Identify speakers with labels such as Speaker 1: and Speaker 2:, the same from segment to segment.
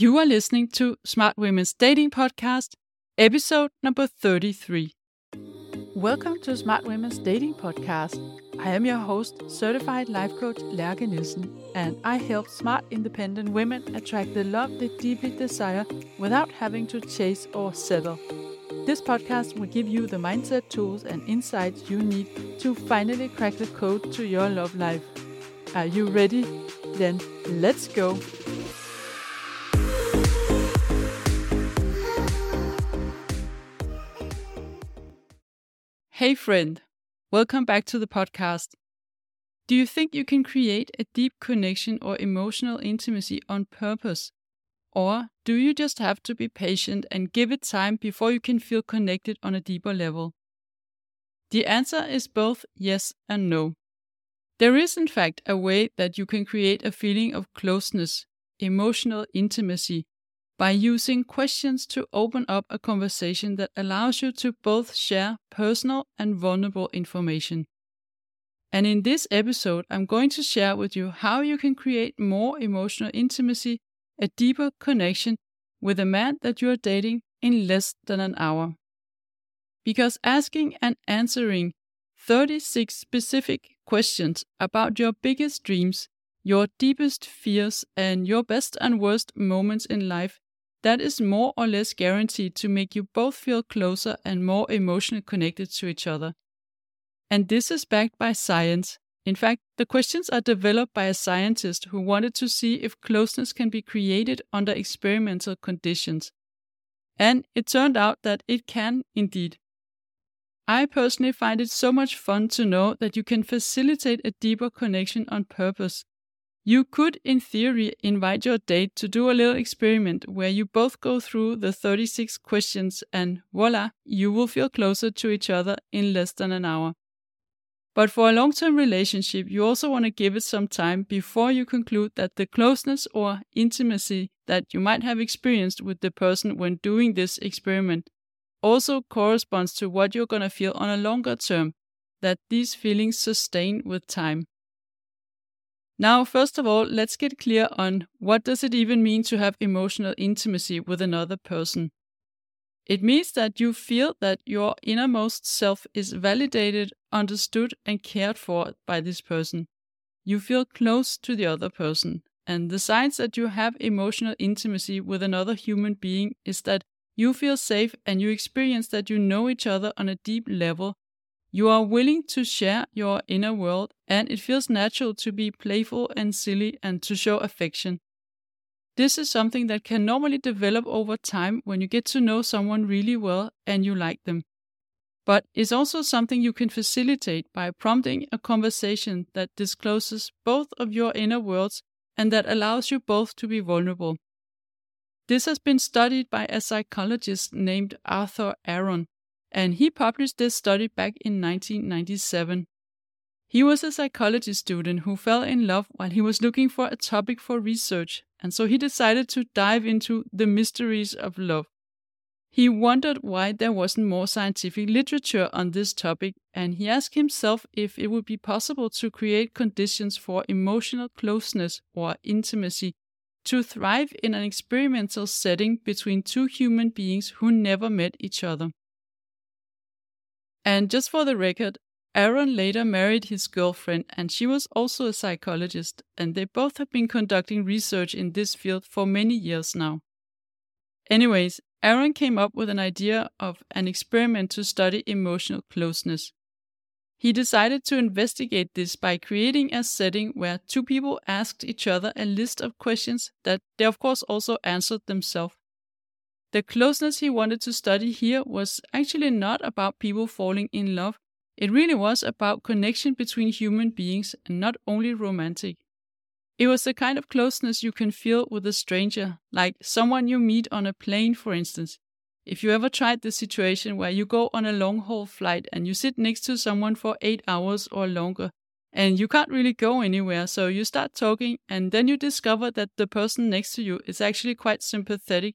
Speaker 1: You are listening to Smart Women's Dating Podcast, episode number 33. Welcome to Smart Women's Dating Podcast. I am your host, certified life coach Lærke Nielsen, and I help smart, independent women attract the love they deeply desire without having to chase or settle. This podcast will give you the mindset tools and insights you need to finally crack the code to your love life. Are you ready? Then let's go. Hey, friend. Welcome back to the podcast. Do you think you can create a deep connection or emotional intimacy on purpose? Or do you just have to be patient and give it time before you can feel connected on a deeper level? The answer is both yes and no. There is, in fact, a way that you can create a feeling of closeness, emotional intimacy, by using questions to open up a conversation that allows you to both share personal and vulnerable information. And in this episode, I'm going to share with you how you can create more emotional intimacy, a deeper connection with a man that you're dating in less than an hour. Because asking and answering 36 specific questions about your biggest dreams, your deepest fears, and your best and worst moments in life that is more or less guaranteed to make you both feel closer and more emotionally connected to each other. And this is backed by science. In fact, the questions are developed by a scientist who wanted to see if closeness can be created under experimental conditions. And it turned out that it can indeed. I personally find it so much fun to know that you can facilitate a deeper connection on purpose you could, in theory, invite your date to do a little experiment where you both go through the 36 questions and voila, you will feel closer to each other in less than an hour. But for a long term relationship, you also want to give it some time before you conclude that the closeness or intimacy that you might have experienced with the person when doing this experiment also corresponds to what you're going to feel on a longer term, that these feelings sustain with time. Now, first of all, let's get clear on what does it even mean to have emotional intimacy with another person? It means that you feel that your innermost self is validated, understood, and cared for by this person. You feel close to the other person. And the signs that you have emotional intimacy with another human being is that you feel safe and you experience that you know each other on a deep level you are willing to share your inner world, and it feels natural to be playful and silly and to show affection. This is something that can normally develop over time when you get to know someone really well and you like them. But it's also something you can facilitate by prompting a conversation that discloses both of your inner worlds and that allows you both to be vulnerable. This has been studied by a psychologist named Arthur Aron, and he published this study back in 1997. He was a psychology student who fell in love while he was looking for a topic for research, and so he decided to dive into the mysteries of love. He wondered why there wasn't more scientific literature on this topic, and he asked himself if it would be possible to create conditions for emotional closeness or intimacy to thrive in an experimental setting between two human beings who never met each other. And just for the record, Aron later married his girlfriend, and she was also a psychologist, and they both have been conducting research in this field for many years now. Anyways, Aron came up with an idea of an experiment to study emotional closeness. He decided to investigate this by creating a setting where two people asked each other a list of questions that they, of course, also answered themselves. The closeness he wanted to study here was actually not about people falling in love. It really was about connection between human beings and not only romantic. It was the kind of closeness you can feel with a stranger, like someone you meet on a plane, for instance. If you ever tried the situation where you go on a long haul flight and you sit next to someone for eight hours or longer, and you can't really go anywhere, so you start talking, and then you discover that the person next to you is actually quite sympathetic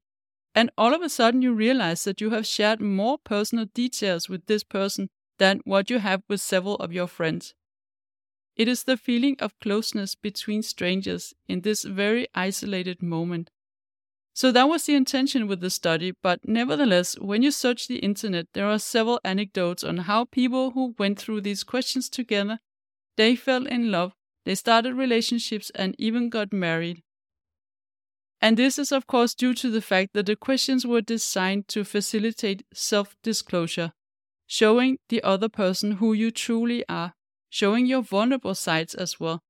Speaker 1: and all of a sudden, you realize that you have shared more personal details with this person than what you have with several of your friends. It is the feeling of closeness between strangers in this very isolated moment. So that was the intention with the study, but nevertheless, when you search the internet, there are several anecdotes on how people who went through these questions together, they fell in love, they started relationships and even got married. And this is of course due to the fact that the questions were designed to facilitate self-disclosure, showing the other person who you truly are, showing your vulnerable sides as well.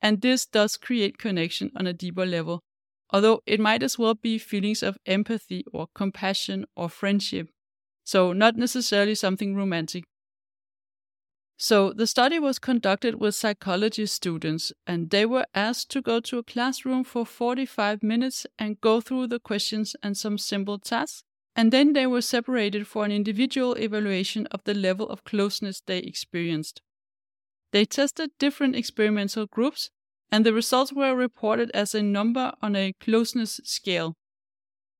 Speaker 1: And this does create connection on a deeper level although it might as well be feelings of empathy or compassion or friendship, so not necessarily something romantic. So, the study was conducted with psychology students, and they were asked to go to a classroom for 45 minutes and go through the questions and some simple tasks, and then they were separated for an individual evaluation of the level of closeness they experienced. They tested different experimental groups and the results were reported as a number on a closeness scale.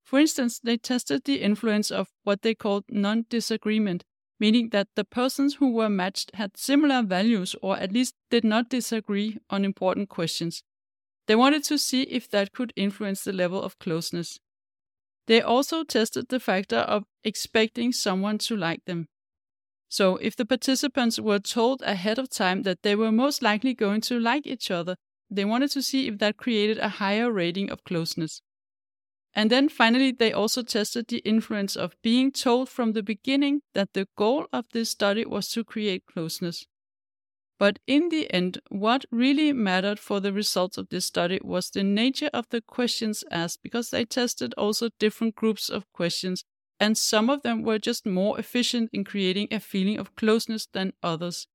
Speaker 1: For instance, they tested the influence of what they called non disagreement, meaning that the persons who were matched had similar values or at least did not disagree on important questions. They wanted to see if that could influence the level of closeness. They also tested the factor of expecting someone to like them. So, if the participants were told ahead of time that they were most likely going to like each other, they wanted to see if that created a higher rating of closeness. And then finally, they also tested the influence of being told from the beginning that the goal of this study was to create closeness. But in the end, what really mattered for the results of this study was the nature of the questions asked, because they tested also different groups of questions, and some of them were just more efficient in creating a feeling of closeness than others.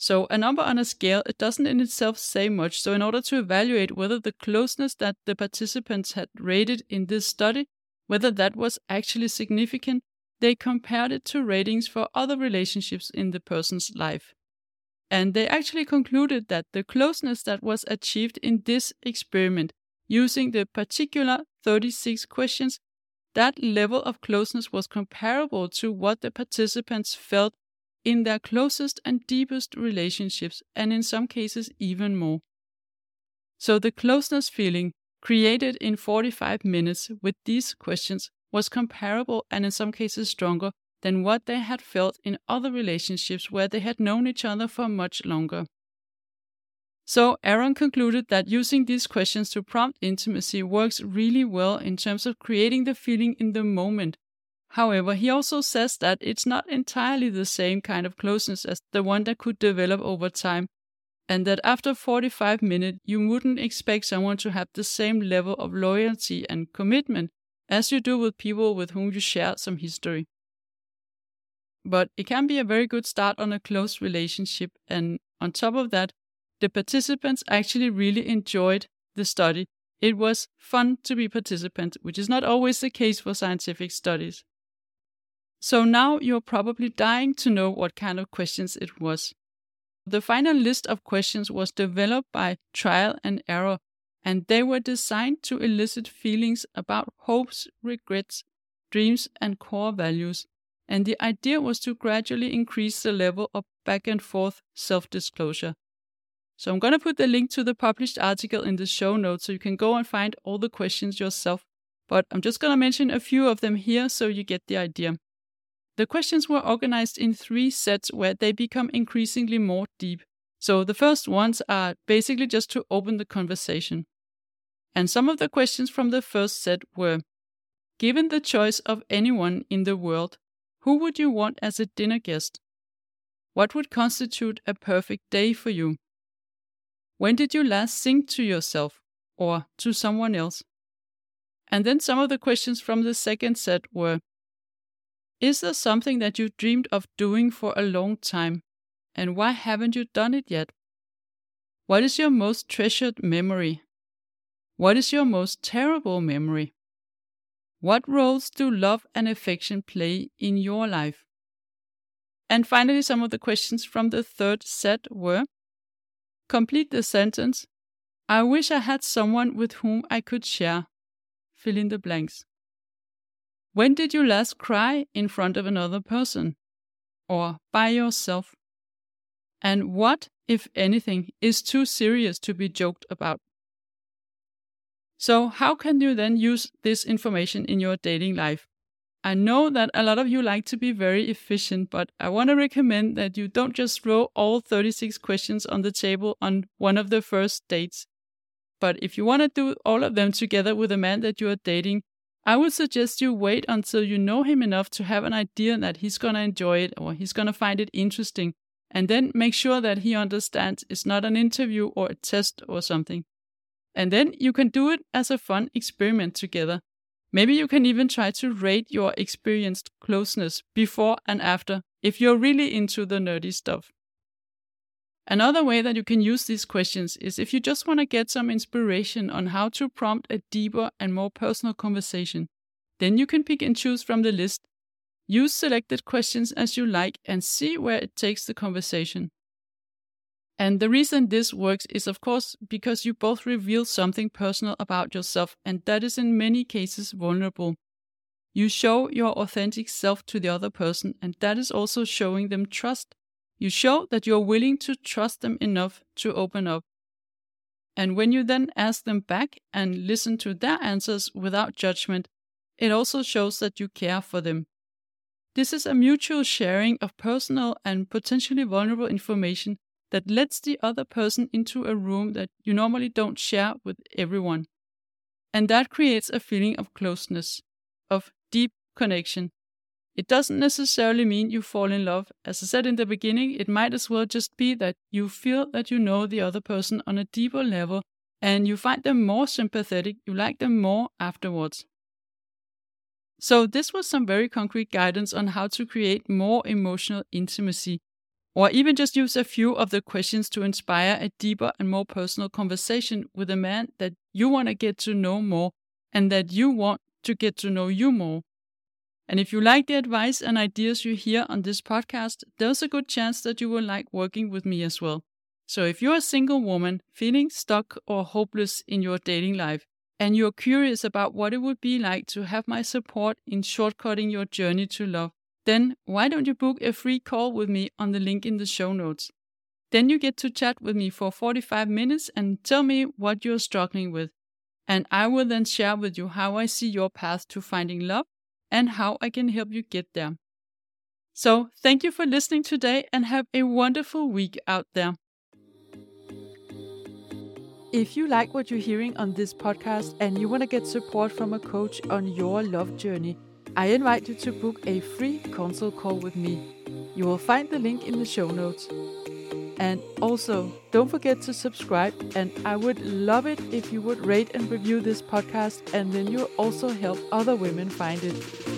Speaker 1: So a number on a scale, it doesn't in itself say much. So in order to evaluate whether the closeness that the participants had rated in this study, whether that was actually significant, they compared it to ratings for other relationships in the person's life. And they actually concluded that the closeness that was achieved in this experiment using the particular 36 questions, that level of closeness was comparable to what the participants felt in their closest and deepest relationships, and in some cases, even more. So, the closeness feeling created in 45 minutes with these questions was comparable and in some cases stronger than what they had felt in other relationships where they had known each other for much longer. So, Aron concluded that using these questions to prompt intimacy works really well in terms of creating the feeling in the moment However, he also says that it's not entirely the same kind of closeness as the one that could develop over time, and that after 45 minutes, you wouldn't expect someone to have the same level of loyalty and commitment as you do with people with whom you share some history. But it can be a very good start on a close relationship, and on top of that, the participants actually really enjoyed the study. It was fun to be participant, which is not always the case for scientific studies. So now you're probably dying to know what kind of questions it was. The final list of questions was developed by trial and error, and they were designed to elicit feelings about hopes, regrets, dreams, and core values. And the idea was to gradually increase the level of back and forth self disclosure. So I'm going to put the link to the published article in the show notes so you can go and find all the questions yourself. But I'm just going to mention a few of them here so you get the idea. The questions were organized in three sets where they become increasingly more deep. So the first ones are basically just to open the conversation. And some of the questions from the first set were Given the choice of anyone in the world, who would you want as a dinner guest? What would constitute a perfect day for you? When did you last sing to yourself or to someone else? And then some of the questions from the second set were is there something that you dreamed of doing for a long time? And why haven't you done it yet? What is your most treasured memory? What is your most terrible memory? What roles do love and affection play in your life? And finally, some of the questions from the third set were Complete the sentence I wish I had someone with whom I could share. Fill in the blanks. When did you last cry in front of another person? Or by yourself? And what, if anything, is too serious to be joked about? So, how can you then use this information in your dating life? I know that a lot of you like to be very efficient, but I want to recommend that you don't just throw all 36 questions on the table on one of the first dates. But if you want to do all of them together with a man that you are dating, I would suggest you wait until you know him enough to have an idea that he's going to enjoy it or he's going to find it interesting, and then make sure that he understands it's not an interview or a test or something. And then you can do it as a fun experiment together. Maybe you can even try to rate your experienced closeness before and after if you're really into the nerdy stuff. Another way that you can use these questions is if you just want to get some inspiration on how to prompt a deeper and more personal conversation. Then you can pick and choose from the list. Use selected questions as you like and see where it takes the conversation. And the reason this works is, of course, because you both reveal something personal about yourself, and that is in many cases vulnerable. You show your authentic self to the other person, and that is also showing them trust you show that you're willing to trust them enough to open up. And when you then ask them back and listen to their answers without judgment, it also shows that you care for them. This is a mutual sharing of personal and potentially vulnerable information that lets the other person into a room that you normally don't share with everyone. And that creates a feeling of closeness, of deep connection, it doesn't necessarily mean you fall in love. As I said in the beginning, it might as well just be that you feel that you know the other person on a deeper level and you find them more sympathetic, you like them more afterwards. So, this was some very concrete guidance on how to create more emotional intimacy, or even just use a few of the questions to inspire a deeper and more personal conversation with a man that you want to get to know more and that you want to get to know you more. And if you like the advice and ideas you hear on this podcast, there's a good chance that you will like working with me as well. So if you're a single woman feeling stuck or hopeless in your dating life, and you're curious about what it would be like to have my support in shortcutting your journey to love, then why don't you book a free call with me on the link in the show notes? Then you get to chat with me for 45 minutes and tell me what you're struggling with. And I will then share with you how I see your path to finding love and how I can help you get there. So, thank you for listening today and have a wonderful week out there. If you like what you're hearing on this podcast and you want to get support from a coach on your love journey, I invite you to book a free consult call with me. You will find the link in the show notes. And also, don't forget to subscribe. And I would love it if you would rate and review this podcast, and then you'll also help other women find it.